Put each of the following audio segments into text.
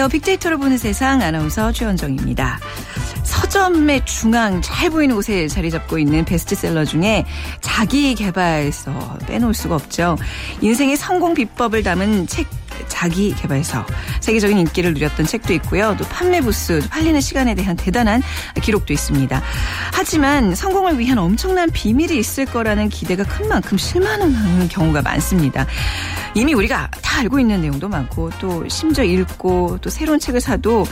안녕하세요. 빅데이터로 보는 세상 아나운서 최원정입니다. 서점의 중앙 잘 보이는 곳에 자리 잡고 있는 베스트셀러 중에 자기 개발서 빼놓을 수가 없죠. 인생의 성공 비법을 담은 책 자기 개발서 세계적인 인기를 누렸던 책도 있고요. 또 판매 부수, 팔리는 시간에 대한 대단한 기록도 있습니다. 하지만 성공을 위한 엄청난 비밀이 있을 거라는 기대가 큰 만큼 실망하는 경우가 많습니다. 이미 우리가 다 알고 있는 내용도 많고 또 심지어 읽고 또 새로운 책을 사도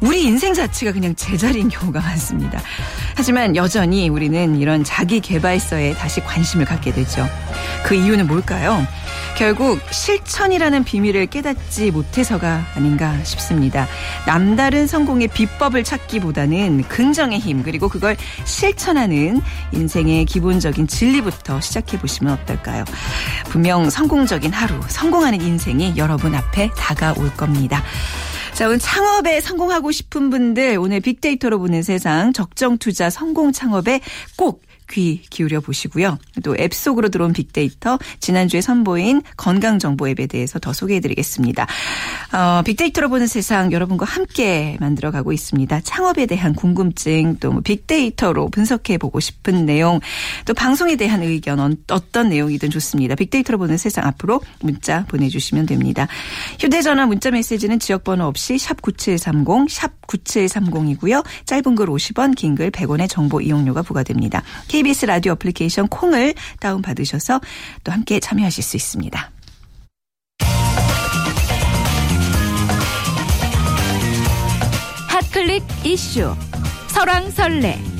우리 인생 자체가 그냥 제자리인 경우가 많습니다. 하지만 여전히 우리는 이런 자기 개발서에 다시 관심을 갖게 되죠. 그 이유는 뭘까요? 결국 실천이라는 비밀을 깨닫지 못해서가 아닌가 싶습니다. 남다른 성공의 비법을 찾기보다는 긍정의 힘 그리고 그걸 실천하는 인생의 기본적인 진리부터 시작해 보시면 어떨까요? 분명 성공적인 하루, 성공하는 인생이 여러분 앞에 다가올 겁니다. 자, 오늘 창업에 성공하고 싶은 분들 오늘 빅데이터로 보는 세상 적정 투자 성공 창업에 꼭 귀 기울여 보시고요. 또 앱 속으로 들어온 빅데이터 지난주에 선보인 건강 정보 앱에 대해서 더 소개해드리겠습니다. 어, 빅데이터로 보는 세상 여러분과 함께 만들어가고 있습니다. 창업에 대한 궁금증 또 뭐 빅데이터로 분석해 보고 싶은 내용 또 방송에 대한 의견 어떤 내용이든 좋습니다. 빅데이터로 보는 세상 앞으로 문자 보내주시면 됩니다. 휴대전화 문자 메시지는 지역번호 없이 샵 9730, 샵 9730이고요. 짧은 글 50원, 긴 글 100원의 정보 이용료가 부과됩니다. KBS 라디오 어플리케이션 콩을 다운받으셔서 또 함께 참여하실 수 있습니다. 핫클릭 이슈 설왕설래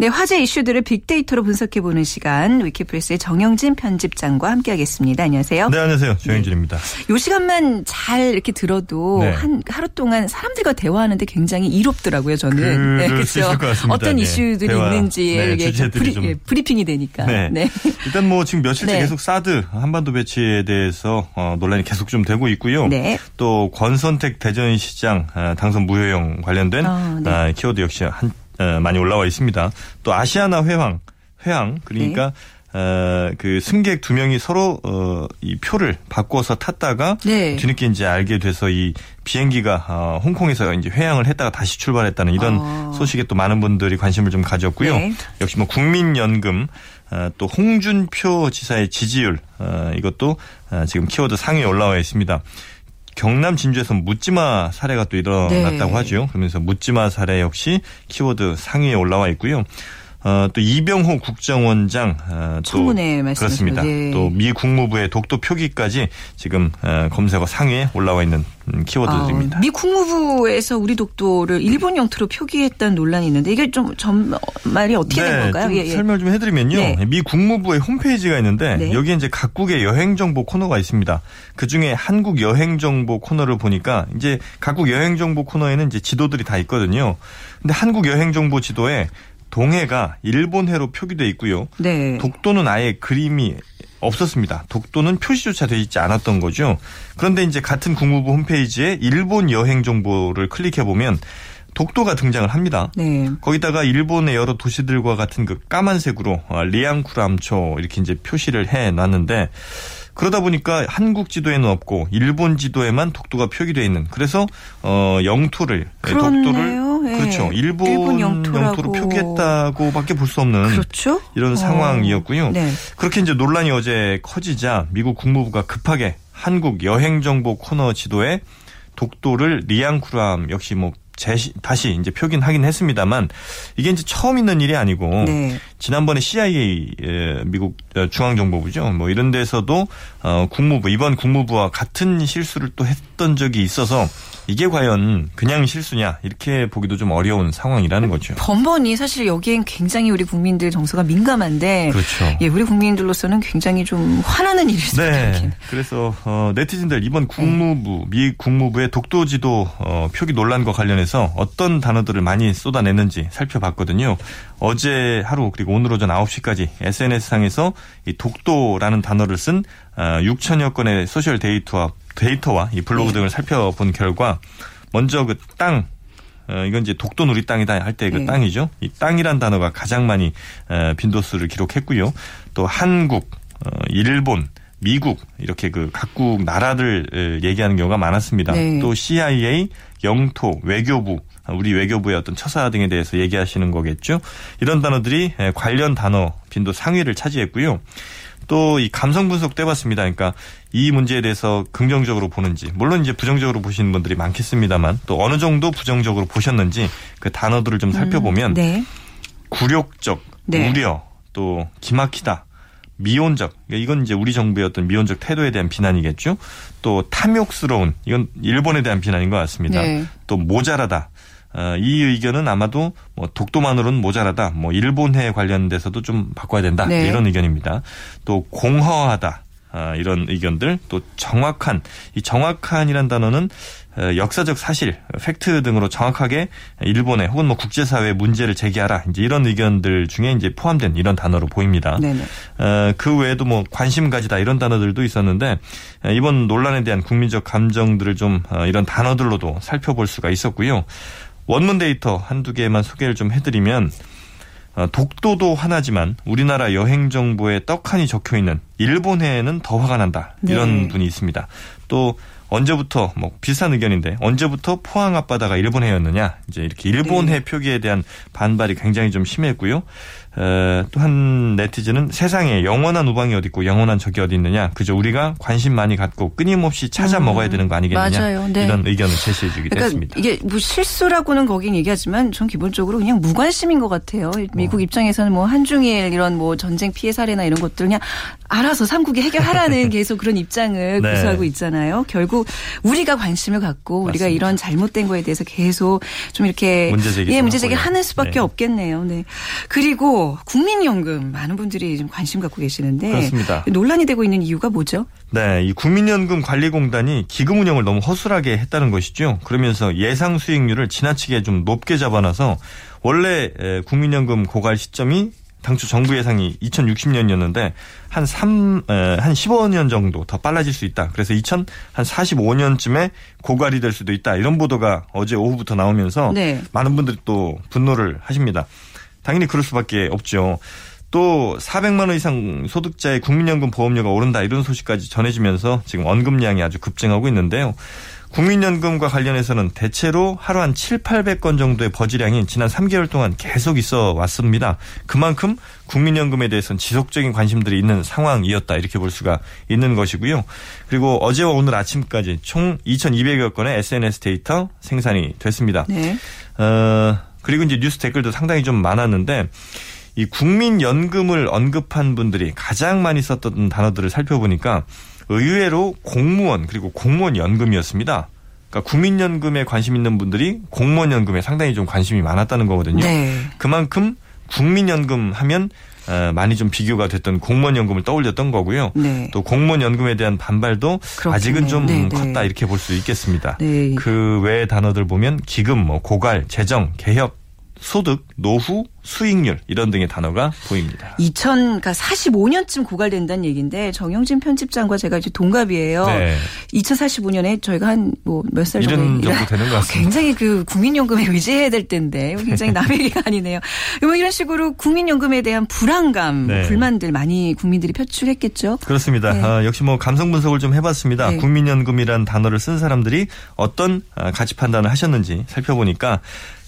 네, 화제 이슈들을 빅데이터로 분석해보는 시간 위키프레스의 정영진 편집장과 함께하겠습니다. 안녕하세요. 네, 안녕하세요. 정영진입니다. 네. 이 시간만 잘 이렇게 들어도 네. 한 하루 동안 사람들과 대화하는데 굉장히 이롭더라고요. 저는. 네, 그렇죠. 어떤 네. 이슈들이 대화, 있는지에 네, 브리, 좀. 예, 브리 핑이 되니까. 네. 네. 일단 뭐 지금 며칠째 네. 계속 사드 한반도 배치에 대해서 어, 논란이 계속 좀 되고 있고요. 네. 또 권선택 대전시장 어, 당선 무효형 관련된 어, 네. 키워드 역시 한 어, 많이 올라와 있습니다. 또 아시아나 회황, 회항 그러니까 네. 어, 그 승객 두 명이 서로 어, 이 표를 바꿔서 탔다가 네. 뒤늦게 이제 알게 돼서 이 비행기가 어, 홍콩에서 이제 회항을 했다가 다시 출발했다는 이런 어. 소식에 또 많은 분들이 관심을 좀 가졌고요. 네. 역시 뭐 국민연금 어, 또 홍준표 지사의 지지율 어, 이것도 어, 지금 키워드 상위에 올라와 있습니다. 경남 진주에서 묻지마 사례가 또 일어났다고 네. 하죠. 그러면서 묻지마 사례 역시 키워드 상위에 올라와 있고요. 어, 또 이병호 국정원장 어, 청문회 또 그렇습니다. 네. 또미 국무부의 독도 표기까지 지금 어, 검색어 상위에 올라와 있는 음, 키워드들입니다. 아, 미 국무부에서 우리 독도를 일본 영토로 표기했다는 논란이 있는데 이게 좀 전말이 어떻게 네, 된 건가요? 좀 예, 예. 설명 좀 해드리면요. 네. 미 국무부의 홈페이지가 있는데 네. 여기에 이제 각국의 여행 정보 코너가 있습니다. 그 중에 한국 여행 정보 코너를 보니까 이제 각국 여행 정보 코너에는 이제 지도들이 다 있거든요. 근데 한국 여행 정보 지도에 동해가 일본해로 표기돼 있고요. 네. 독도는 아예 그림이 없었습니다. 독도는 표시조차 되어 있지 않았던 거죠. 그런데 이제 같은 국무부 홈페이지에 일본 여행 정보를 클릭해 보면 독도가 등장을 합니다. 네. 거기다가 일본의 여러 도시들과 같은 그 까만색으로 어, 리앙쿠람초 이렇게 이제 표시를 해 놨는데 그러다 보니까 한국 지도에는 없고 일본 지도에만 독도가 표기되어 있는 그래서 어 영토를 네, 그렇네요. 독도를 네. 그렇죠 일본, 일본 영토를 표기했다고밖에 볼 수 없는 그렇죠? 이런 어. 상황이었고요. 네. 그렇게 이제 논란이 어제 커지자 미국 국무부가 급하게 한국 여행 정보 코너 지도에 독도를 리앙쿠람 역시 뭐 제시, 다시 이제 표기하긴 했습니다만 이게 이제 처음 있는 일이 아니고 네. 지난번에 CIA 미국 중앙정보부죠. 뭐 이런 데서도 어 국무부 이번 국무부와 같은 실수를 또 했던 적이 있어서 이게 과연 그냥 실수냐 이렇게 보기도 좀 어려운 상황이라는 거죠. 번번이 사실 여기엔 굉장히 우리 국민들 정서가 민감한데 그렇죠. 예, 우리 국민들로서는 굉장히 좀 화나는 일이죠. 네. 그래서 어, 네티즌들 이번 국무부 미 국무부의 독도지도 어, 표기 논란과 관련해서 어떤 단어들을 많이 쏟아냈는지 살펴봤거든요. 어제 하루 그리고 오늘 오전 9시까지 SNS상에서 이 독도라는 단어를 쓴 6천여 어, 건의 social 데이터와 데이터와 이 블로그 네. 등을 살펴본 결과 먼저 그 땅, 어, 이건 이제 독도 누리 땅이다 할 때그 네. 땅이죠. 이 땅이란 단어가 가장 많이 어, 빈도수를 기록했고요. 또 한국, 어, 일본, 미국 이렇게 그 각국 나라들 얘기하는 경우가 많았습니다. 네. 또 CIA, 영토, 외교부 우리 외교부의 어떤 처사 등에 대해서 얘기하시는 거겠죠. 이런 단어들이 관련 단어 빈도 상위를 차지했고요. 또 이 감성 분석도 해봤습니다. 그러니까 이 문제에 대해서 긍정적으로 보는지 물론 이제 부정적으로 보시는 분들이 많겠습니다만 또 어느 정도 부정적으로 보셨는지 그 단어들을 좀 살펴보면 음, 네. 굴욕적, 네. 우려, 또 기막히다, 미온적 그러니까 이건 이제 우리 정부의 어떤 미온적 태도에 대한 비난이겠죠. 또 탐욕스러운 이건 일본에 대한 비난인 것 같습니다. 네. 또 모자라다. 어, 이 의견은 아마도 뭐 독도만으로는 모자라다. 뭐 일본해 관련돼서도 좀 바꿔야 된다. 네. 이런 의견입니다. 또 공허하다. 아, 이런 의견들 또 정확한 이 정확한이란 단어는 어, 역사적 사실, 팩트 등으로 정확하게 일본의 혹은 뭐 국제사회 문제를 제기하라 이제 이런 의견들 중에 이제 포함된 이런 단어로 보입니다. 네네. 어, 그 외에도 뭐 관심 가지다 이런 단어들도 있었는데 어, 이번 논란에 대한 국민적 감정들을 좀 이런 단어들로도 살펴볼 수가 있었고요. 원문 데이터 한두 개만 소개를 좀 해드리면 어, 독도도 하나지만 우리나라 여행 정보에 떡하니 적혀 있는 일본해에는 더 화가 난다 이런 네. 분이 있습니다. 또 언제부터 뭐 비슷한 의견인데 언제부터 포항 앞바다가 일본 해였느냐 이제 이렇게 일본해 네. 표기에 대한 반발이 굉장히 좀 심했고요. 또 한 네티즌은 세상에 영원한 우방이 어디 있고 영원한 적이 어디 있느냐. 그저 우리가 관심 많이 갖고 끊임없이 찾아 음, 먹어야 되는 거 아니겠느냐. 맞아요. 네. 이런 의견을 제시해주기도 그러니까 했습니다. 이게 뭐 실수라고는 거긴 얘기하지만 전 기본적으로 그냥 무관심인 것 같아요. 미국 어. 입장에서는 뭐 한중일 이런 뭐 전쟁 피해 사례나 이런 것들 그냥 알아 서 삼국이 해결하라는 계속 그런 입장을 네. 고수하고 있잖아요. 결국 우리가 관심을 갖고 우리가 맞습니다. 이런 잘못된 거에 대해서 계속 좀 이렇게 문제 제기 예, 문제 제기를 하는 수밖에 네. 없겠네요. 네. 그리고 국민연금 많은 분들이 좀 관심 갖고 계시는데 그렇습니다. 논란이 되고 있는 이유가 뭐죠? 네, 이 국민연금 관리공단이 기금 운영을 너무 허술하게 했다는 것이죠. 그러면서 예상 수익률을 지나치게 좀 높게 잡아놔서 원래 국민연금 고갈 시점이 당초 정부 예상이 2060년이었는데 한 3, 한 15년 정도 더 빨라질 수 있다. 그래서 2045년쯤에 고갈이 될 수도 있다. 이런 보도가 어제 오후부터 나오면서 네. 많은 분들이 또 분노를 하십니다. 당연히 그럴 수밖에 없죠. 또 400만 원 이상 소득자의 국민연금 보험료가 오른다 이런 소식까지 전해지면서 지금 언급량이 아주 급증하고 있는데요. 국민연금과 관련해서는 대체로 하루 한 7, 800건 정도의 버지량이 지난 3개월 동안 계속 있어 왔습니다. 그만큼 국민연금에 대해서는 지속적인 관심들이 있는 상황이었다 이렇게 볼 수가 있는 것이고요. 그리고 어제와 오늘 아침까지 총 2,200여 건의 SNS 데이터 생산이 됐습니다. 네. 어, 그리고 이제 뉴스 댓글도 상당히 좀 많았는데 이 국민연금을 언급한 분들이 가장 많이 썼던 단어들을 살펴보니까 의외로 공무원 그리고 공무원 연금이었습니다. 그러니까 국민연금에 관심 있는 분들이 공무원 연금에 상당히 좀 관심이 많았다는 거거든요. 네. 그만큼 국민연금 하면 어, 많이 좀 비교가 됐던 공무원 연금을 떠올렸던 거고요. 네. 또 공무원 연금에 대한 반발도 그렇겠네요. 아직은 좀 네, 네. 컸다 이렇게 볼 수 있겠습니다. 네. 그 외의 단어들 보면 기금, 뭐 고갈, 재정, 개혁, 소득, 노후, 수익률 이런 등의 단어가 보입니다. 2000 그러니까 45년쯤 고갈된다는 얘기인데 정영진 편집장과 제가 이제 동갑이에요. 네. 2045년에 저희가 한 뭐 몇 살 정도 정도 되는 것 같습니다. 굉장히 그 국민연금에 의지해야 될 텐데 굉장히 남의 얘기가 아니네요. 뭐 이런 식으로 국민연금에 대한 불안감, 네. 불만들 많이 국민들이 표출했겠죠. 그렇습니다. 네. 아, 역시 뭐 감성 분석을 좀 해봤습니다. 네. 국민연금이란 단어를 쓴 사람들이 어떤 아, 가치 판단을 하셨는지 살펴보니까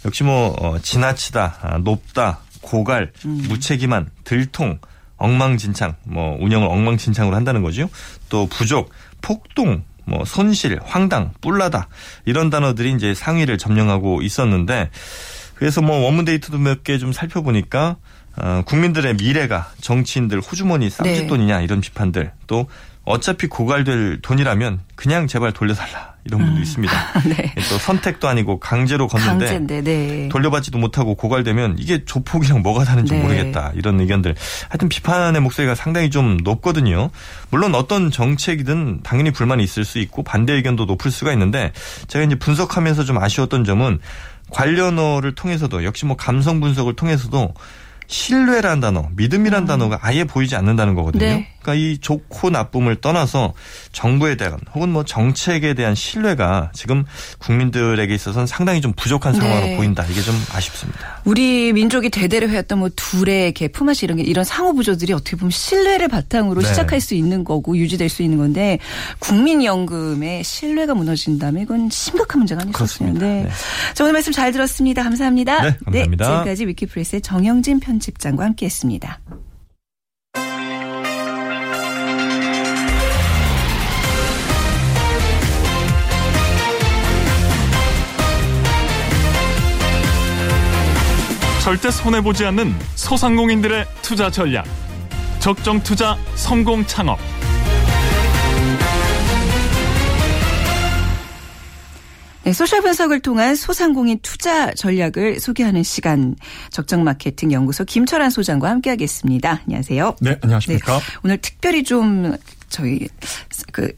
역시 뭐 어, 지나치다, 아, 높다, 고갈, 음. 무책임한, 들통, 엉망진창, 뭐 운영을 엉망진창으로 한다는 거죠. 또 부족, 폭동, 뭐 손실, 황당, 뿔나다 이런 단어들이 이제 상위를 점령하고 있었는데 그래서 뭐 원문 데이터도 몇 개 좀 살펴보니까 어, 국민들의 미래가 정치인들 호주머니 쌈짓돈이냐 네. 이런 비판들 또 어차피 고갈될 돈이라면 그냥 제발 돌려달라 이런 분도 음. 있습니다. 네. 또 선택도 아니고 강제로 걷는데 강제인데, 네. 돌려받지도 못하고 고갈되면 이게 조폭이랑 뭐가 다른지 네. 모르겠다 이런 의견들. 하여튼 비판의 목소리가 상당히 좀 높거든요. 물론 어떤 정책이든 당연히 불만이 있을 수 있고 반대 의견도 높을 수가 있는데 제가 이제 분석하면서 좀 아쉬웠던 점은 관련어를 통해서도 역시 뭐 감성 분석을 통해서도 신뢰란 단어, 믿음이란 음. 단어가 아예 보이지 않는다는 거거든요. 네. 그러니까 이 좋고 나쁨을 떠나서 정부에 대한 혹은 뭐 정책에 대한 신뢰가 지금 국민들에게 있어서는 상당히 좀 부족한 상황으로 네. 보인다. 이게 좀 아쉽습니다. 우리 민족이 대대로 해왔던 뭐 둘의 개, 품앗이 이런 게 이런 상호 부조들이 어떻게 보면 신뢰를 바탕으로 네. 시작할 수 있는 거고 유지될 수 있는 건데 국민연금의 신뢰가 무너진다면 이건 심각한 문제가 아니겠습니까? 네. 네. 자, 오늘 말씀 잘 들었습니다. 감사합니다. 네, 감사합니다. 네, 지금까지 위키프레스의 정영진 편집장과 함께했습니다. 절대 손해보지 않는 소상공인들의 투자 전략. 적정 투자 성공 창업. 네, 소셜 분석을 통한 소상공인 투자 전략을 소개하는 시간 적정 마케팅 연구소 김철환 소장과 함께하겠습니다. 안녕하세요. 네, 안녕하십니까? 네, 오늘 특별히 좀 저희 그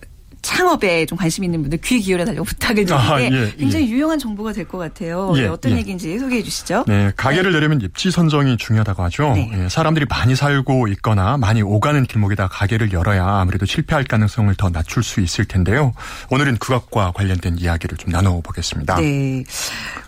창업에 좀 관심 있는 분들 귀 기울여 달라고 부탁을 드리는데 아, 예, 예. 굉장히 예. 유용한 정보가 될 것 같아요. 예, 어떤 예. 얘기인지 소개해 주시죠. 네, 가게를 네. 내려면 입지 선정이 중요하다고 하죠. 네. 예, 사람들이 많이 살고 있거나 많이 오가는 길목에다 가게를 열어야 아무래도 실패할 가능성을 더 낮출 수 있을 텐데요. 오늘은 그것과 관련된 이야기를 좀 나눠보겠습니다. 네,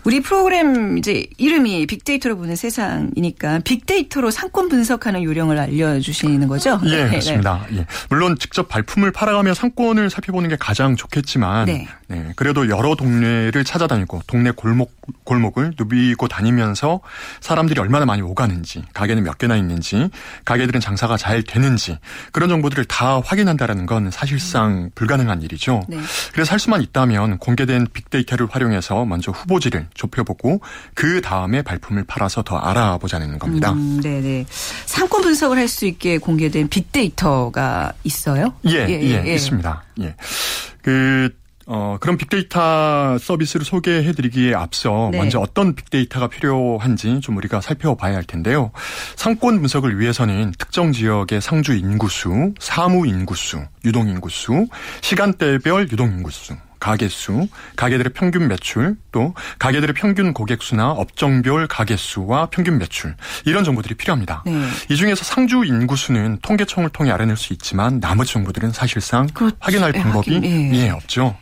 우리 프로그램 이제 이름이 빅데이터로 보는 세상이니까 빅데이터로 상권 분석하는 요령을 알려주시는 거죠? 예, 네, 그렇습니다. 예. 물론 직접 발품을 팔아가며 상권을 살펴 살펴보는 게 가장 좋겠지만 네. 네. 그래도 여러 동네를 찾아다니고 동네 골목 골목을 누비고 다니면서 사람들이 얼마나 많이 오가는지 가게는 몇 개나 있는지 가게들은 장사가 잘 되는지 그런 정보들을 다 확인한다라는 건 사실상 불가능한 일이죠. 네. 그래서 할 수만 있다면 공개된 빅데이터를 활용해서 먼저 후보지를 좁혀보고 그 다음에 발품을 팔아서 더 알아보자는 겁니다. 음, 네네. 상권 분석을 할 수 있게 공개된 빅데이터가 있어요? 예, 예, 예, 예. 있습니다. 예. 그 어, 그런 빅데이터 서비스를 소개해 드리기에 앞서 네. 먼저 어떤 빅데이터가 필요한지 좀 우리가 살펴봐야 할 텐데요. 상권 분석을 위해서는 특정 지역의 상주 인구수, 사무 인구수, 유동 인구수, 시간대별 유동 인구수, 가게수, 가게들의 평균 매출, 또 가게들의 평균 고객수나 업종별 가게수와 평균 매출 이런 정보들이 필요합니다. 네. 이 중에서 상주 인구수는 통계청을 통해 알아낼 수 있지만 나머지 정보들은 사실상 그렇지. 확인할 예, 방법이 예. 예, 없죠.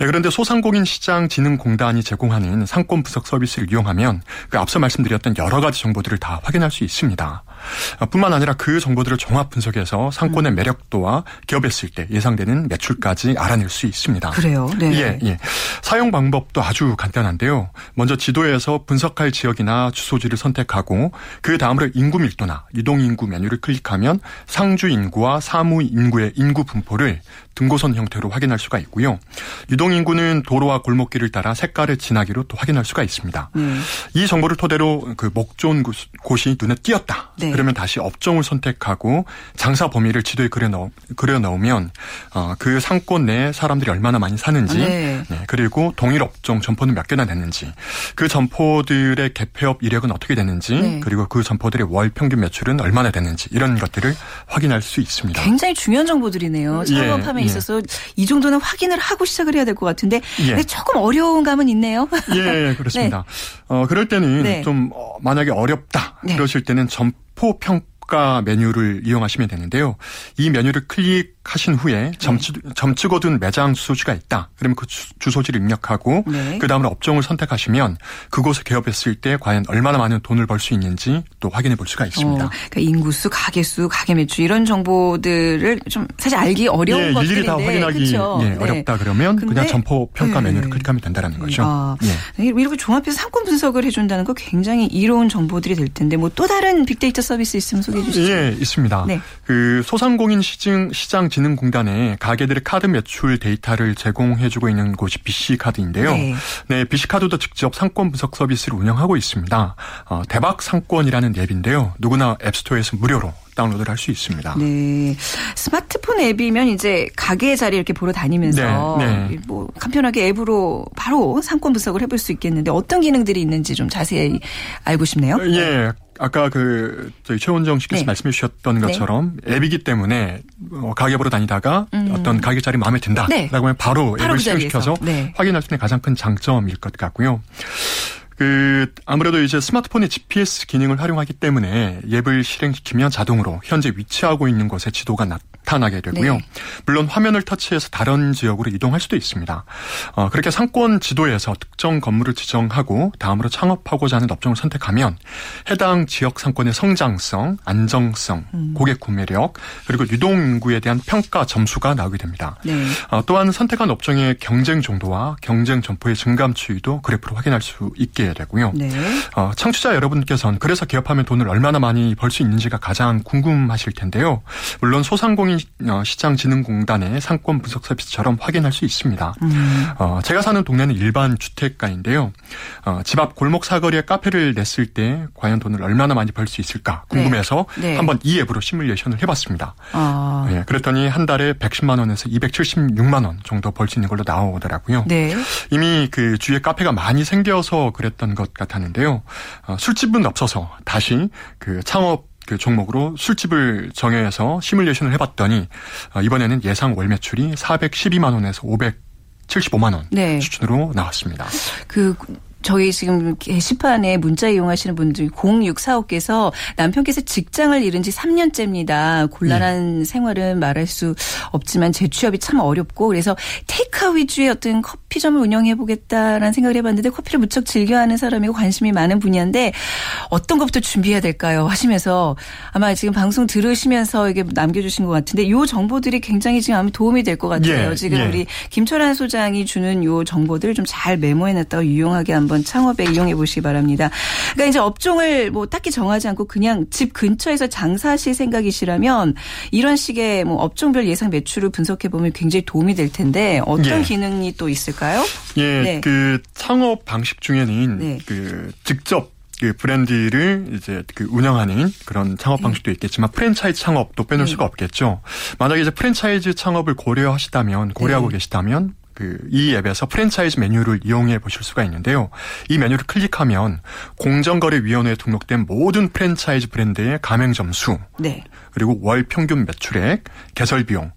예, 그런데 소상공인 시장 진흥공단이 제공하는 상권 분석 서비스를 이용하면 그 앞서 말씀드렸던 여러 가지 정보들을 다 확인할 수 있습니다. 아, 뿐만 아니라 그 정보들을 종합 분석해서 상권의 음. 매력도와 기업했을 때 예상되는 매출까지 알아낼 수 있습니다. 그래요. 네. 예, 예. 사용 방법도 아주 간단한데요. 먼저 지도에서 분석할 지역이나 주소지를 선택하고 그 다음으로 인구 밀도나 유동 인구 메뉴를 클릭하면 상주 인구와 사무 인구의 인구 분포를 등고선 형태로 확인할 수가 있고요. 유동 인구는 도로와 골목길을 따라 색깔의 진하기로 또 확인할 수가 있습니다. 음. 이 정보를 토대로 그 목존 곳이 눈에 띄었다. 네. 그러면 다시 업종을 선택하고 장사 범위를 지도에 그려 넣 그려 넣으면 어, 그 상권 내에 사람들이 얼마나 많이 사는지 네. 네. 그리고 동일 업종 점포는 몇 개나 됐는지 그 점포들의 개폐업 이력은 어떻게 됐는지 네. 그리고 그 점포들의 월 평균 매출은 얼마나 됐는지 이런 것들을 확인할 수 있습니다. 굉장히 중요한 정보들이네요. 창업함에 예, 있어서 예. 이 정도는 확인을 하고 시작을 해야 될 것 같은데 예. 조금 어려운 감은 있네요. 예, 그렇습니다. 네. 어, 그럴 때는 네. 좀 어, 만약에 어렵다 네. 그러실 때는 점 포 평가 메뉴를 이용하시면 되는데요. 이 메뉴를 클릭 하신 후에 점치, 네. 점치고 둔 매장 주소지가 있다. 그러면 그 주, 소지를 입력하고 네. 그 다음으로 업종을 선택하시면 그곳에 개업했을 때 과연 얼마나 많은 돈을 벌 수 있는지 또 확인해 볼 수가 있습니다. 어, 그러니까 인구수, 가게수, 가게 매출 이런 정보들을 좀 사실 알기 어려운 예, 것들인데 일일이 다 확인하기 예, 네. 어렵다 그러면 그냥 점포 평가 네. 메뉴를 클릭하면 된다는 거죠. 아, 예. 이렇게 종합해서 상권 분석을 해준다는 거 굉장히 이로운 정보들이 될 텐데 뭐 또 다른 빅데이터 서비스 있으면 소개해 주시죠. 예, 있습니다. 네. 그 소상공인 시장 시장 진흥공단에 가게들의 카드 매출 데이터를 제공해주고 있는 곳이 BC카드인데요. 네. 네, BC카드도 직접 상권 분석 서비스를 운영하고 있습니다. 어, 대박 상권이라는 앱인데요. 누구나 앱스토어에서 무료로 다운로드를 할 수 있습니다. 네. 스마트폰 앱이면 이제 가게 자리 이렇게 보러 다니면서 네, 네. 뭐 간편하게 앱으로 바로 상권 분석을 해볼 수 있겠는데 어떤 기능들이 있는지 좀 자세히 알고 싶네요. 예. 아까 그 저희 최원정 씨께서 네. 말씀해 주셨던 네. 것처럼 네. 앱이기 때문에 어, 가게 보러 다니다가 음. 어떤 가게 자리 마음에 든다라고 네. 하면 바로, 바로 앱을 그 실행시켜서 네. 확인할 수 있는 가장 큰 장점일 것 같고요. 그 아무래도 이제 스마트폰의 GPS 기능을 활용하기 때문에 앱을 실행시키면 자동으로 현재 위치하고 있는 곳의 지도가 나타나게 되고요. 네. 물론 화면을 터치해서 다른 지역으로 이동할 수도 있습니다. 어, 그렇게 상권 지도에서 특정 건물을 지정하고 다음으로 창업하고자 하는 업종을 선택하면 해당 지역 상권의 성장성, 안정성, 음. 고객 구매력 그리고 유동 인구에 대한 평가 점수가 나오게 됩니다. 네. 어, 또한 선택한 업종의 경쟁 정도와 경쟁 점포의 증감 추이도 그래프로 확인할 수 있게 되고요. 네. 어, 청취자 여러분께서는 그래서 기업하면 돈을 얼마나 많이 벌 수 있는지가 가장 궁금하실 텐데요. 물론 소상공인 어, 시장진흥공단의 상권 분석 서비스처럼 확인할 수 있습니다. 음. 어, 제가 사는 동네는 일반 주택가인데요. 어, 집 앞 골목 사거리에 카페를 냈을 때 과연 돈을 얼마나 많이 벌 수 있을까 궁금해서 네. 네. 한번 이 앱으로 시뮬레이션을 해봤습니다. 아. 네, 그랬더니 한 달에 110만 원에서 276만 원 정도 벌 수 있는 걸로 나오더라고요. 네. 이미 그 주위에 카페가 많이 생겨서 그랬 던 것 같았는데요. 어, 술집은 없어서 다시 그 창업 그 종목으로 술집을 정해서 시뮬레이션을 해봤더니 어, 이번에는 예상 월 매출이 412만 원에서 575만 원 네. 수준으로 나왔습니다. 그 저희 지금 게시판에 문자 이용하시는 분들 0645께서 남편께서 직장을 잃은 지 3년째입니다. 곤란한 네. 생활은 말할 수 없지만 재취업이 참 어렵고 그래서 테이크아웃 위주의 어떤 커피점을 운영해 보겠다라는 생각을 해봤는데 커피를 무척 즐겨하는 사람이고 관심이 많은 분야인데 어떤 것부터 준비해야 될까요? 하시면서 아마 지금 방송 들으시면서 이게 남겨주신 것 같은데 이 정보들이 굉장히 지금 도움이 될 것 같아요. 예, 지금 예. 우리 김철환 소장이 주는 이 정보들 좀 잘 메모해놨다가 유용하게 한번 한번 창업에 이용해 보시기 바랍니다. 그러니까 이제 업종을 뭐 딱히 정하지 않고 그냥 집 근처에서 장사하실 생각이시라면 이런 식의 뭐 업종별 예상 매출을 분석해 보면 굉장히 도움이 될 텐데 어떤 예. 기능이 또 있을까요? 예, 네. 그 창업 방식 중에는 네. 그 직접 그 브랜드를 이제 그 운영하는 그런 창업 네. 방식도 있겠지만 프랜차이즈 창업도 빼놓을 네. 수가 없겠죠. 만약에 이제 프랜차이즈 창업을 고려하시다면 고려하고 네. 계시다면 그이 앱에서 프랜차이즈 메뉴를 이용해 보실 수가 있는데요. 이 메뉴를 클릭하면 공정거래위원회에 등록된 모든 프랜차이즈 브랜드의 가맹점 수, 네. 그리고 월 평균 매출액, 개설 비용,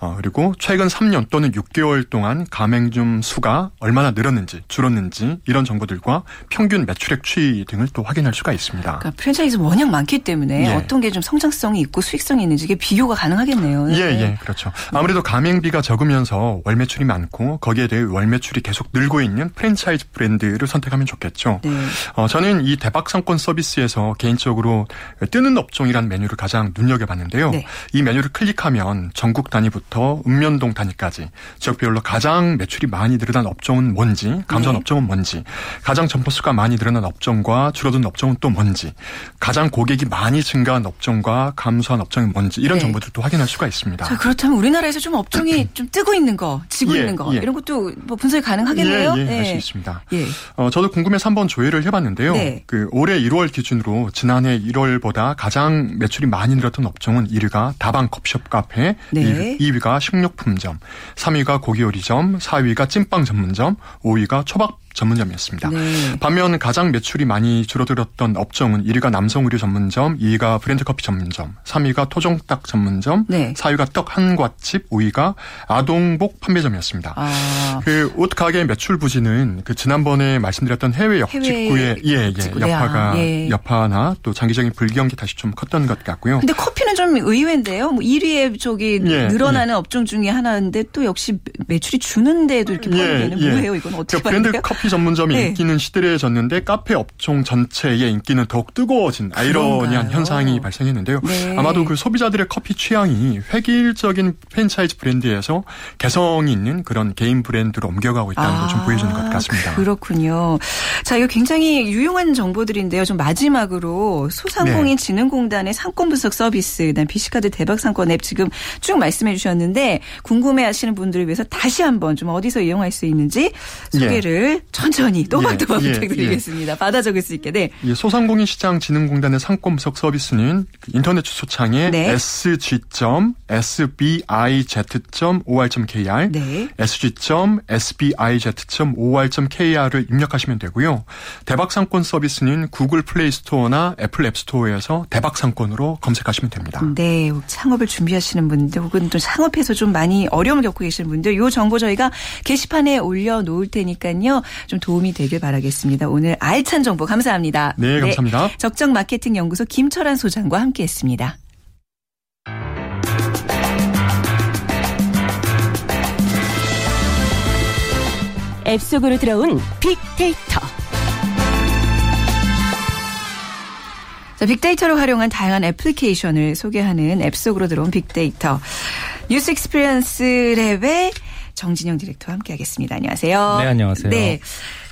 어, 그리고 최근 3년 또는 6개월 동안 가맹점 수가 얼마나 늘었는지 줄었는지 이런 정보들과 평균 매출액 추이 등을 또 확인할 수가 있습니다. 그러니까 프랜차이즈 워낙 많기 때문에 예. 어떤 게 좀 성장성이 있고 수익성이 있는지 이게 비교가 가능하겠네요. 예, 네. 예, 그렇죠. 아무래도 가맹비가 적으면서 월 매출이 많고 거기에 대해 월 매출이 계속 늘고 있는 프랜차이즈 브랜드를 선택하면 좋겠죠. 네. 어, 저는 이 대박 상권 서비스에서 개인적으로 뜨는 업종이라는 메뉴를 가장 눈여겨 봤는데요. 네. 이 메뉴를 클릭하면 전국 단위부터 읍면동 단위까지 지역별로 가장 매출이 많이 늘어난 업종은 뭔지, 감소한 네. 업종은 뭔지, 가장 점포 수가 많이 늘어난 업종과 줄어든 업종은 또 뭔지, 가장 고객이 많이 증가한 업종과 감소한 업종이 뭔지 이런 네. 정보들도 확인할 수가 있습니다. 자, 그렇다면 우리나라에서 좀 업종이 좀 뜨고 있는 거, 지고 예, 있는 거 예. 이런 것도 뭐 분석이 가능하겠네요. 예, 예, 네. 할수 있습니다. 예. 어, 저도 궁금해서 한번 조회를 해봤는데요. 네. 그 올해 1월 기준으로 지난해 1월보다 가장 매출이 많이 늘었던 업종은 1위가 다방 커피숍 카페, 네. 2위, 2위가 식료품점, 3위가 고기요리점, 4위가 찐빵 전문점, 5위가 초밥 전문점이었습니다. 네. 반면 가장 매출이 많이 줄어들었던 업종은 1위가 남성 의류 전문점, 2위가 브랜드 커피 전문점, 3위가 토종닭 전문점, 네. 4위가 떡 한과집, 5위가 아동복 판매점이었습니다. 아. 그옷 가게 매출 부진은 그 지난번에 말씀드렸던 해외 역직구의 예, 예, 여파가 예. 여파나 또 장기적인 불경기 다시 좀 컸던 것 같고요. 근데 커피는 좀 의외인데요. 뭐 1위에 저기 예, 늘어나는 예. 업종 중에 하나인데 또 역시 매출이 주는데도 이렇게 벌리는 예, 뭐예요? 이건 어떻게 그 브랜드 커피 커피 전문점이 네. 인기는 시들해졌는데 카페 업종 전체의 인기는 더욱 뜨거워진 아이러니한 현상이 발생했는데요. 네. 아마도 그 소비자들의 커피 취향이 획일적인 프랜차이즈 브랜드에서 개성이 있는 그런 개인 브랜드로 옮겨가고 있다는 아, 걸좀 보여주는 것 같습니다. 그렇군요. 자, 이거 굉장히 유용한 정보들인데요. 좀 마지막으로 소상공인 네. 진흥공단의 상권 분석 서비스, 그다음 비시카드 대박 상권 앱 지금 쭉 말씀해 주셨는데 궁금해하시는 분들을 위해서 다시 한번 좀 어디서 이용할 수 있는지 소개를 예. 천천히 또박또박 예, 예, 부탁드리겠습니다. 예. 받아 적을 수 있게. 네. 예, 소상공인 시장 진흥공단의 상권 분석 서비스는 그 인터넷 주소창에 네. sg.sbiz.or.kr, 네. sg.sbiz.or.kr을 입력하시면 되고요. 대박 상권 서비스는 구글 플레이 스토어나 애플 앱 스토어에서 대박 상권으로 검색하시면 됩니다. 네, 창업을 준비하시는 분들 혹은 또 창업해서 좀 많이 어려움을 겪고 계시는 분들 이 정보 저희가 게시판에 올려 놓을 테니까요. 좀 도움이 되길 바라겠습니다. 오늘 알찬 정보 감사합니다. 네, 감사합니다. 네, 적정 마케팅 연구소 김철환 소장과 함께했습니다. 앱 속으로 들어온 빅데이터. 자, 빅데이터를 활용한 다양한 애플리케이션을 소개하는 앱 속으로 들어온 빅데이터. 뉴스 익스피리언스 랩의 정진영 디렉터와 함께하겠습니다. 안녕하세요. 네, 안녕하세요. 네.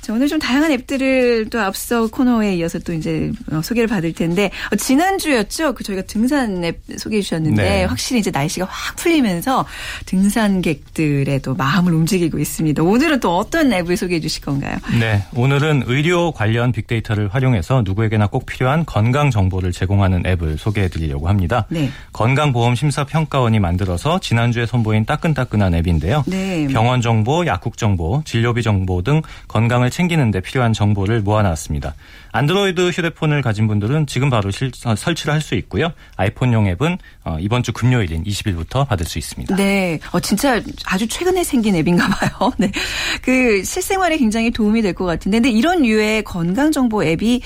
자, 오늘 좀 다양한 앱들을 또 앞서 코너에 이어서 또 이제 어, 소개를 받을 텐데 어, 지난주였죠. 그 저희가 등산 앱 소개해 주셨는데 네. 확실히 이제 날씨가 확 풀리면서 등산객들의 또 마음을 움직이고 있습니다. 오늘은 또 어떤 앱을 소개해 주실 건가요? 네, 오늘은 의료 관련 빅데이터를 활용해서 누구에게나 꼭 필요한 건강 정보를 제공하는 앱을 소개해 드리려고 합니다. 네. 건강보험 심사 평가원이 만들어서 지난주에 선보인 따끈따끈한 앱인데요. 네. 병원 정보, 약국 정보, 진료비 정보 등 건강을 챙기는 데 필요한 정보를 모아놨습니다. 안드로이드 휴대폰을 가진 분들은 지금 바로 실, 어, 설치를 할 수 있고요. 아이폰용 앱은 어, 이번 주 금요일인 20일부터 받을 수 있습니다. 네. 어, 진짜 아주 최근에 생긴 앱인가 봐요. 네. 그 실생활에 굉장히 도움이 될 것 같은데 근데 이런 류의 건강 정보 앱이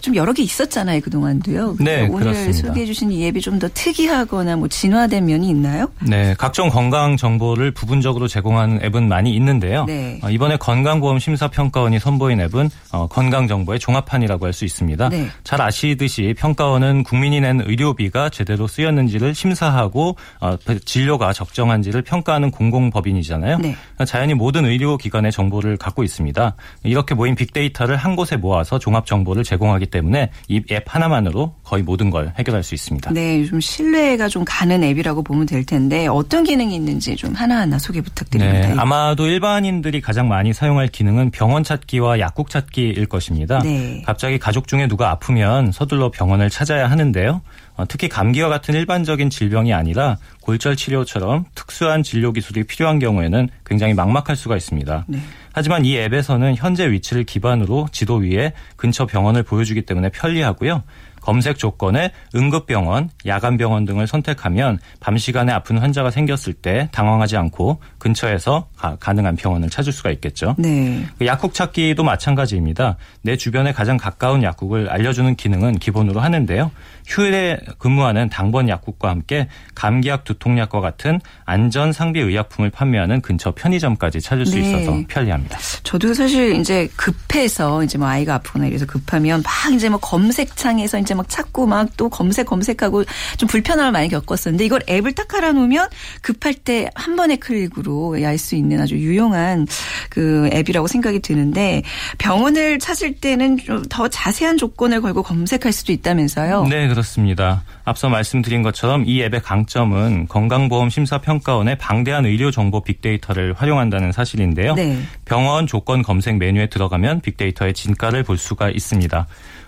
좀 여러 개 있었잖아요. 그동안도요. 네. 오늘 그렇습니다. 소개해 주신 이 앱이 좀 더 특이하거나 뭐 진화된 면이 있나요? 네. 각종 건강 정보를 부분적으로 제공하는 앱은 많이 있는데요. 네. 어, 이번에 건강보험 심사평가원이 선보인 앱은 어, 건강 정보의 종합판이라고 평가라고 할 수 있습니다. 네. 잘 아시듯이 평가원은 국민이 낸 의료비가 제대로 쓰였는지를 심사하고 어, 진료가 적정한지를 평가하는 공공법인이잖아요. 네. 그러니까 자연히 모든 의료기관의 정보를 갖고 있습니다. 이렇게 모인 빅데이터를 한 곳에 모아서 종합 정보를 제공하기 때문에 이 앱 하나만으로 거의 모든 걸 해결할 수 있습니다. 네, 요즘 신뢰가 좀 가는 앱이라고 보면 될 텐데 어떤 기능이 있는지 좀 하나하나 소개 부탁드립니다. 네, 아마도 일반인들이 가장 많이 사용할 기능은 병원 찾기와 약국 찾기일 것입니다. 네. 갑자기 가족 중에 누가 아프면 서둘러 병원을 찾아야 하는데요. 어, 특히 감기와 같은 일반적인 질병이 아니라 골절 치료처럼 특수한 진료 기술이 필요한 경우에는 굉장히 막막할 수가 있습니다. 네. 하지만 이 앱에서는 현재 위치를 기반으로 지도 위에 근처 병원을 보여주기 때문에 편리하고요. 검색 조건에 응급병원, 야간병원 등을 선택하면 밤 시간에 아픈 환자가 생겼을 때 당황하지 않고 근처에서 가능한 병원을 찾을 수가 있겠죠. 네. 그 약국 찾기도 마찬가지입니다. 내 주변에 가장 가까운 약국을 알려주는 기능은 기본으로 하는데요. 휴일에 근무하는 당번 약국과 함께 감기약, 두통약과 같은 안전 상비 의약품을 판매하는 근처 편의점까지 찾을 수 네. 있어서 편리합니다. 저도 사실 이제 급해서 이제 뭐 아이가 아프거나 이래서 급하면 막 이제 뭐 검색창에서 이제 막 찾고 막 또 검색 검색하고 좀 불편함을 많이 겪었었는데 이걸 앱을 딱 깔아 놓으면 급할 때 한 번의 클릭으로 알 수 있는 아주 유용한 그 앱이라고 생각이 드는데 병원을 찾을 때는 좀 더 자세한 조건을 걸고 검색할 수도 있다면서요? 네, 그렇습니다. 앞서 말씀드린 것처럼 이 앱의 강점은 건강보험심사평가원의 방대한 의료 정보 빅데이터를 활용한다는 사실인데요. 네. 병원 조건 검색 메뉴에 들어가면 빅데이터의 진가를 볼 수가 있습니다.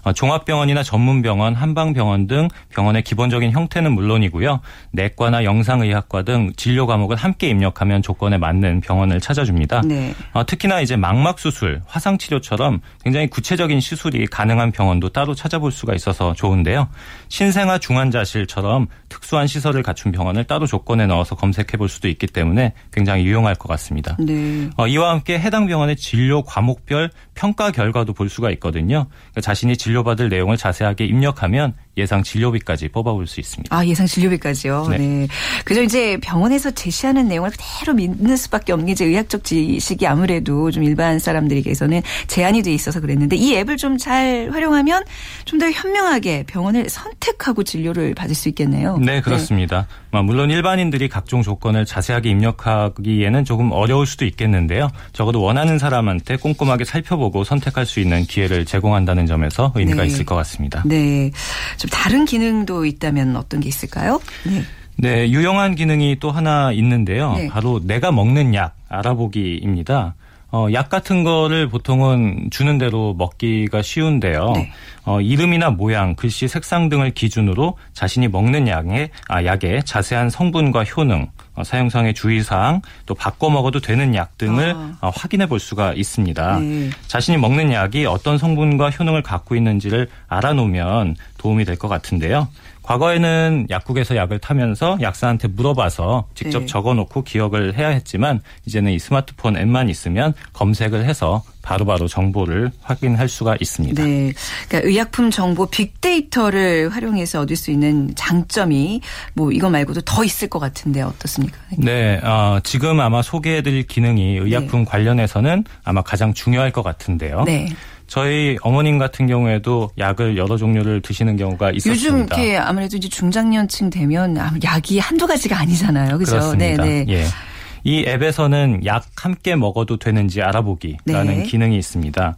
어, 종합병원이나 전문병원, 한방병원 등 병원의 기본적인 형태는 물론이고요. 내과나 영상의학과 등 진료 과목을 함께 입력하면 조건에 맞는 병원을 찾아줍니다. 네. 어, 특히나 이제 망막 수술, 화상 치료처럼 굉장히 구체적인 시술이 가능한 병원도 따로 찾아볼 수가 있어서 좋은데요. 신생아 중환자실처럼 특수한 시설을 갖춘 병원을 따로 조건에 넣어서 검색해 볼 수도 있기 때문에 굉장히 유용할 것 같습니다. 네. 어, 이와 함께 해당 병원의 진료 과목별 평가 결과도 볼 수가 있거든요. 그러니까 자신이 진료받을 내용을 자세하게 입력하면 예상 진료비까지 뽑아볼 수 있습니다. 아 예상 진료비까지요. 네. 네. 그저 이제 병원에서 제시하는 내용을 그대로 믿는 수밖에 없는 게 이제 의학적 지식이 아무래도 좀 일반 사람들에게서는 제한이 돼 있어서 그랬는데 이 앱을 좀 잘 활용하면 좀 더 현명하게 병원을 선택하고 진료를 받을 수 있겠네요. 네 그렇습니다. 네. 물론 일반인들이 각종 조건을 자세하게 입력하기에는 조금 어려울 수도 있겠는데요. 적어도 원하는 사람한테 꼼꼼하게 살펴보고 선택할 수 있는 기회를 제공한다는 점에서 의미가 네. 있을 것 같습니다. 네. 좀 다른 기능도 있다면 어떤 게 있을까요? 네. 네, 유용한 기능이 또 하나 있는데요. 네. 바로 내가 먹는 약 알아보기입니다. 어, 약 같은 거를 보통은 주는 대로 먹기가 쉬운데요. 네. 어, 이름이나 모양, 글씨, 색상 등을 기준으로 자신이 먹는 약의, 아, 약의 자세한 성분과 효능, 어, 사용상의 주의사항, 또 바꿔 먹어도 되는 약 등을 아. 어, 확인해 볼 수가 있습니다. 네. 자신이 먹는 약이 어떤 성분과 효능을 갖고 있는지를 알아놓으면 도움이 될 것 같은데요. 과거에는 약국에서 약을 타면서 약사한테 물어봐서 직접 네. 적어놓고 기억을 해야 했지만 이제는 이 스마트폰 앱만 있으면 검색을 해서 바로 바로 정보를 확인할 수가 있습니다. 네. 그러니까 의약품 정보 빅데이터를 활용해서 얻을 수 있는 장점이 뭐 이거 말고도 더 있을 것 같은데 어떻습니까? 네. 어, 지금 아마 소개해드릴 기능이 의약품 네. 관련해서는 아마 가장 중요할 것 같은데요. 네. 저희 어머님 같은 경우에도 약을 여러 종류를 드시는 경우가 있었습니다. 요즘 이렇게 아무래도 이제 중장년층 되면 약이 한두 가지가 아니잖아요. 그죠? 네, 네. 예. 이 앱에서는 약 함께 먹어도 되는지 알아보기라는 네. 기능이 있습니다.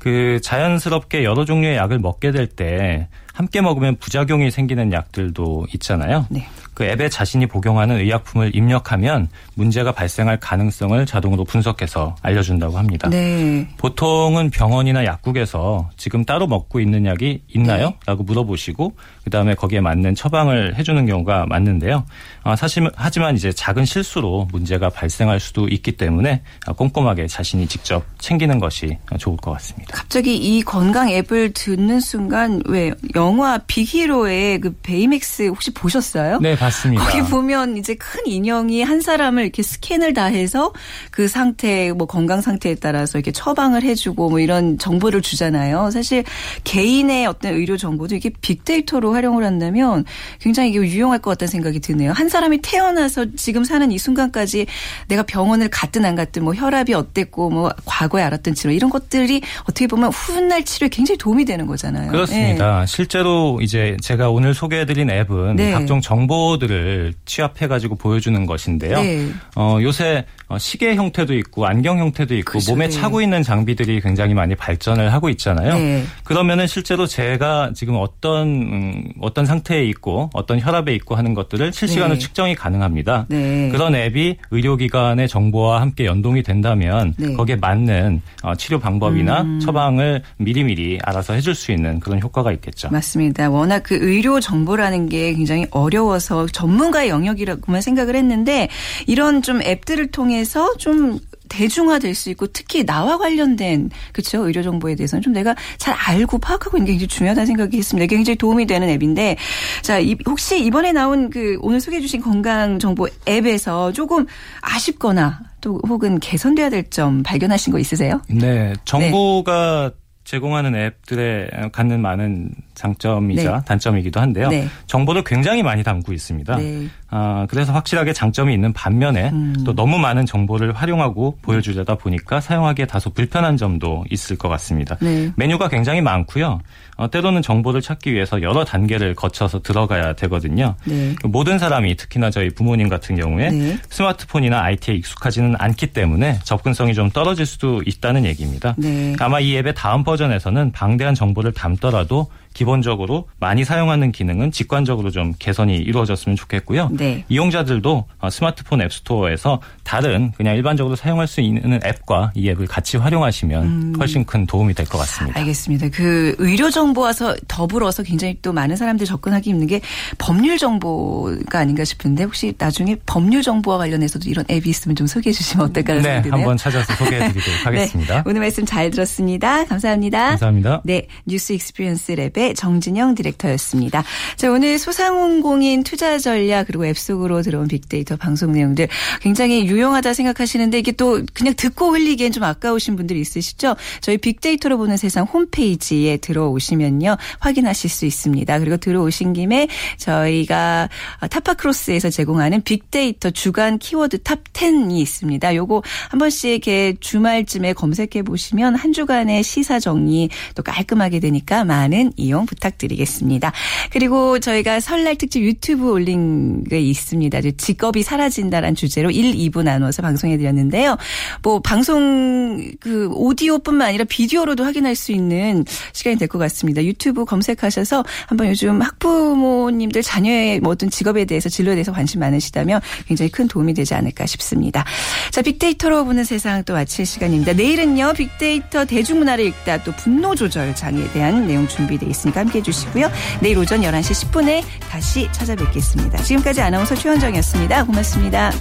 그 자연스럽게 여러 종류의 약을 먹게 될 때 함께 먹으면 부작용이 생기는 약들도 있잖아요. 네. 그 앱에 자신이 복용하는 의약품을 입력하면 문제가 발생할 가능성을 자동으로 분석해서 알려준다고 합니다. 네. 보통은 병원이나 약국에서 지금 따로 먹고 있는 약이 있나요? 네. 라고 물어보시고 그다음에 거기에 맞는 처방을 해주는 경우가 많는데요. 아, 사실 하지만 이제 작은 실수로 문제가 발생할 수도 있기 때문에 꼼꼼하게 자신이 직접 챙기는 것이 좋을 것 같습니다. 갑자기 이 건강 앱을 듣는 순간 왜 영화 빅 히어로의 그 베이맥스 혹시 보셨어요? 네, 맞습니다. 거기 보면 이제 큰 인형이 한 사람을 이렇게 스캔을 다 해서 그 상태, 뭐 건강 상태에 따라서 이렇게 처방을 해주고 뭐 이런 정보를 주잖아요. 사실 개인의 어떤 의료 정보도 이게 빅데이터로 활용을 한다면 굉장히 이게 유용할 것 같다는 생각이 드네요. 한 사람이 태어나서 지금 사는 이 순간까지 내가 병원을 갔든 안 갔든 뭐 혈압이 어땠고 뭐 과거에 알았던 치료 이런 것들이 어떻게 보면 훗날 치료에 굉장히 도움이 되는 거잖아요. 그렇습니다. 네. 실제 로 이제 제가 오늘 소개해드린 앱은 네. 각종 정보 정보들을 취합해가지고 보여주는 것인데요. 네. 어, 요새 어, 시계 형태도 있고 안경 형태도 있고 그렇죠. 몸에 네. 차고 있는 장비들이 굉장히 많이 발전을 하고 있잖아요. 네. 그러면은 실제로 제가 지금 어떤 음, 어떤 상태에 있고 어떤 혈압에 있고 하는 것들을 실시간으로 네. 측정이 가능합니다. 네. 그런 앱이 의료기관의 정보와 함께 연동이 된다면 네. 거기에 맞는 어, 치료 방법이나 음. 처방을 미리미리 알아서 해줄 수 있는 그런 효과가 있겠죠. 맞습니다. 워낙 그 의료 정보라는 게 굉장히 어려워서 전문가의 영역이라고만 생각을 했는데 이런 좀 앱들을 통해서 좀 대중화될 수 있고 특히 나와 관련된 그렇죠 의료 정보에 대해서는 좀 내가 잘 알고 파악하고 있는 게 굉장히 중요하다는 생각이 있습니다. 굉장히 도움이 되는 앱인데 자 혹시 이번에 나온 그 오늘 소개해주신 건강 정보 앱에서 조금 아쉽거나 또 혹은 개선돼야 될 점 발견하신 거 있으세요? 네 정보가 네. 제공하는 앱들에 갖는 많은 장점이자 네. 단점이기도 한데요. 네. 정보를 굉장히 많이 담고 있습니다. 네. 아, 그래서 확실하게 장점이 있는 반면에 음. 또 너무 많은 정보를 활용하고 보여주려다 보니까 사용하기에 다소 불편한 점도 있을 것 같습니다. 네. 메뉴가 굉장히 많고요. 어, 때로는 정보를 찾기 위해서 여러 단계를 거쳐서 들어가야 되거든요. 네. 모든 사람이 특히나 저희 부모님 같은 경우에 네. 스마트폰이나 IT에 익숙하지는 않기 때문에 접근성이 좀 떨어질 수도 있다는 얘기입니다. 네. 아마 이 앱의 다음 버전에서는 방대한 정보를 담더라도 기본적으로 많이 사용하는 기능은 직관적으로 좀 개선이 이루어졌으면 좋겠고요. 네. 이용자들도 어, 스마트폰 앱스토어에서 다른 그냥 일반적으로 사용할 수 있는 앱과 이 앱을 같이 활용하시면 음. 훨씬 큰 도움이 될 것 같습니다. 알겠습니다. 그 의료 정보와서 더불어서 굉장히 또 많은 사람들이 접근하기 힘든 게 법률 정보가 아닌가 싶은데 혹시 나중에 법률 정보와 관련해서도 이런 앱이 있으면 좀 소개해 주시면 어떨까 네, 생각이 드네요. 한번 찾아서 소개해 드리도록 네. 하겠습니다. 네, 오늘 말씀 잘 들었습니다. 감사합니다. 감사합니다. 네, 뉴스 익스피리언스 랩의 정진영 디렉터였습니다. 자, 오늘 소상공 공인 투자 전략 그리고 앱 속으로 들어온 빅데이터 방송 내용들 굉장히 유용하다 생각하시는데 이게 또 그냥 듣고 흘리기엔 좀 아까우신 분들이 있으시죠? 저희 빅데이터로 보는 세상 홈페이지에 들어오시면요. 확인하실 수 있습니다. 그리고 들어오신 김에 저희가 타파크로스에서 제공하는 빅데이터 주간 키워드 top 10이 있습니다. 요거 한 번씩 이렇게 주말쯤에 검색해 보시면 한 주간의 시사 정리 또 깔끔하게 되니까 많은 이용 이용 부탁드리겠습니다. 그리고 저희가 설날 특집 유튜브 올린 게 있습니다. 직업이 사라진다라는 주제로 1, 2부 나눠서 방송해드렸는데요. 뭐 방송 그 오디오뿐만 아니라 비디오로도 확인할 수 있는 시간이 될 것 같습니다. 유튜브 검색하셔서 한번 요즘 학부모님들 자녀의 모든 직업에 대해서 진로에 대해서 관심 많으시다면 굉장히 큰 도움이 되지 않을까 싶습니다. 자, 빅데이터로 보는 세상 또 마칠 시간입니다. 내일은요, 빅데이터 대중문화를 읽다 또 분노 조절 장애에 대한 내용 준비되어 있습니다. 있으니까 함께 해 주시고요. 내일 오전 11시 10분에 다시 찾아뵙겠습니다. 지금까지 아나운서 최원정이었습니다. 고맙습니다.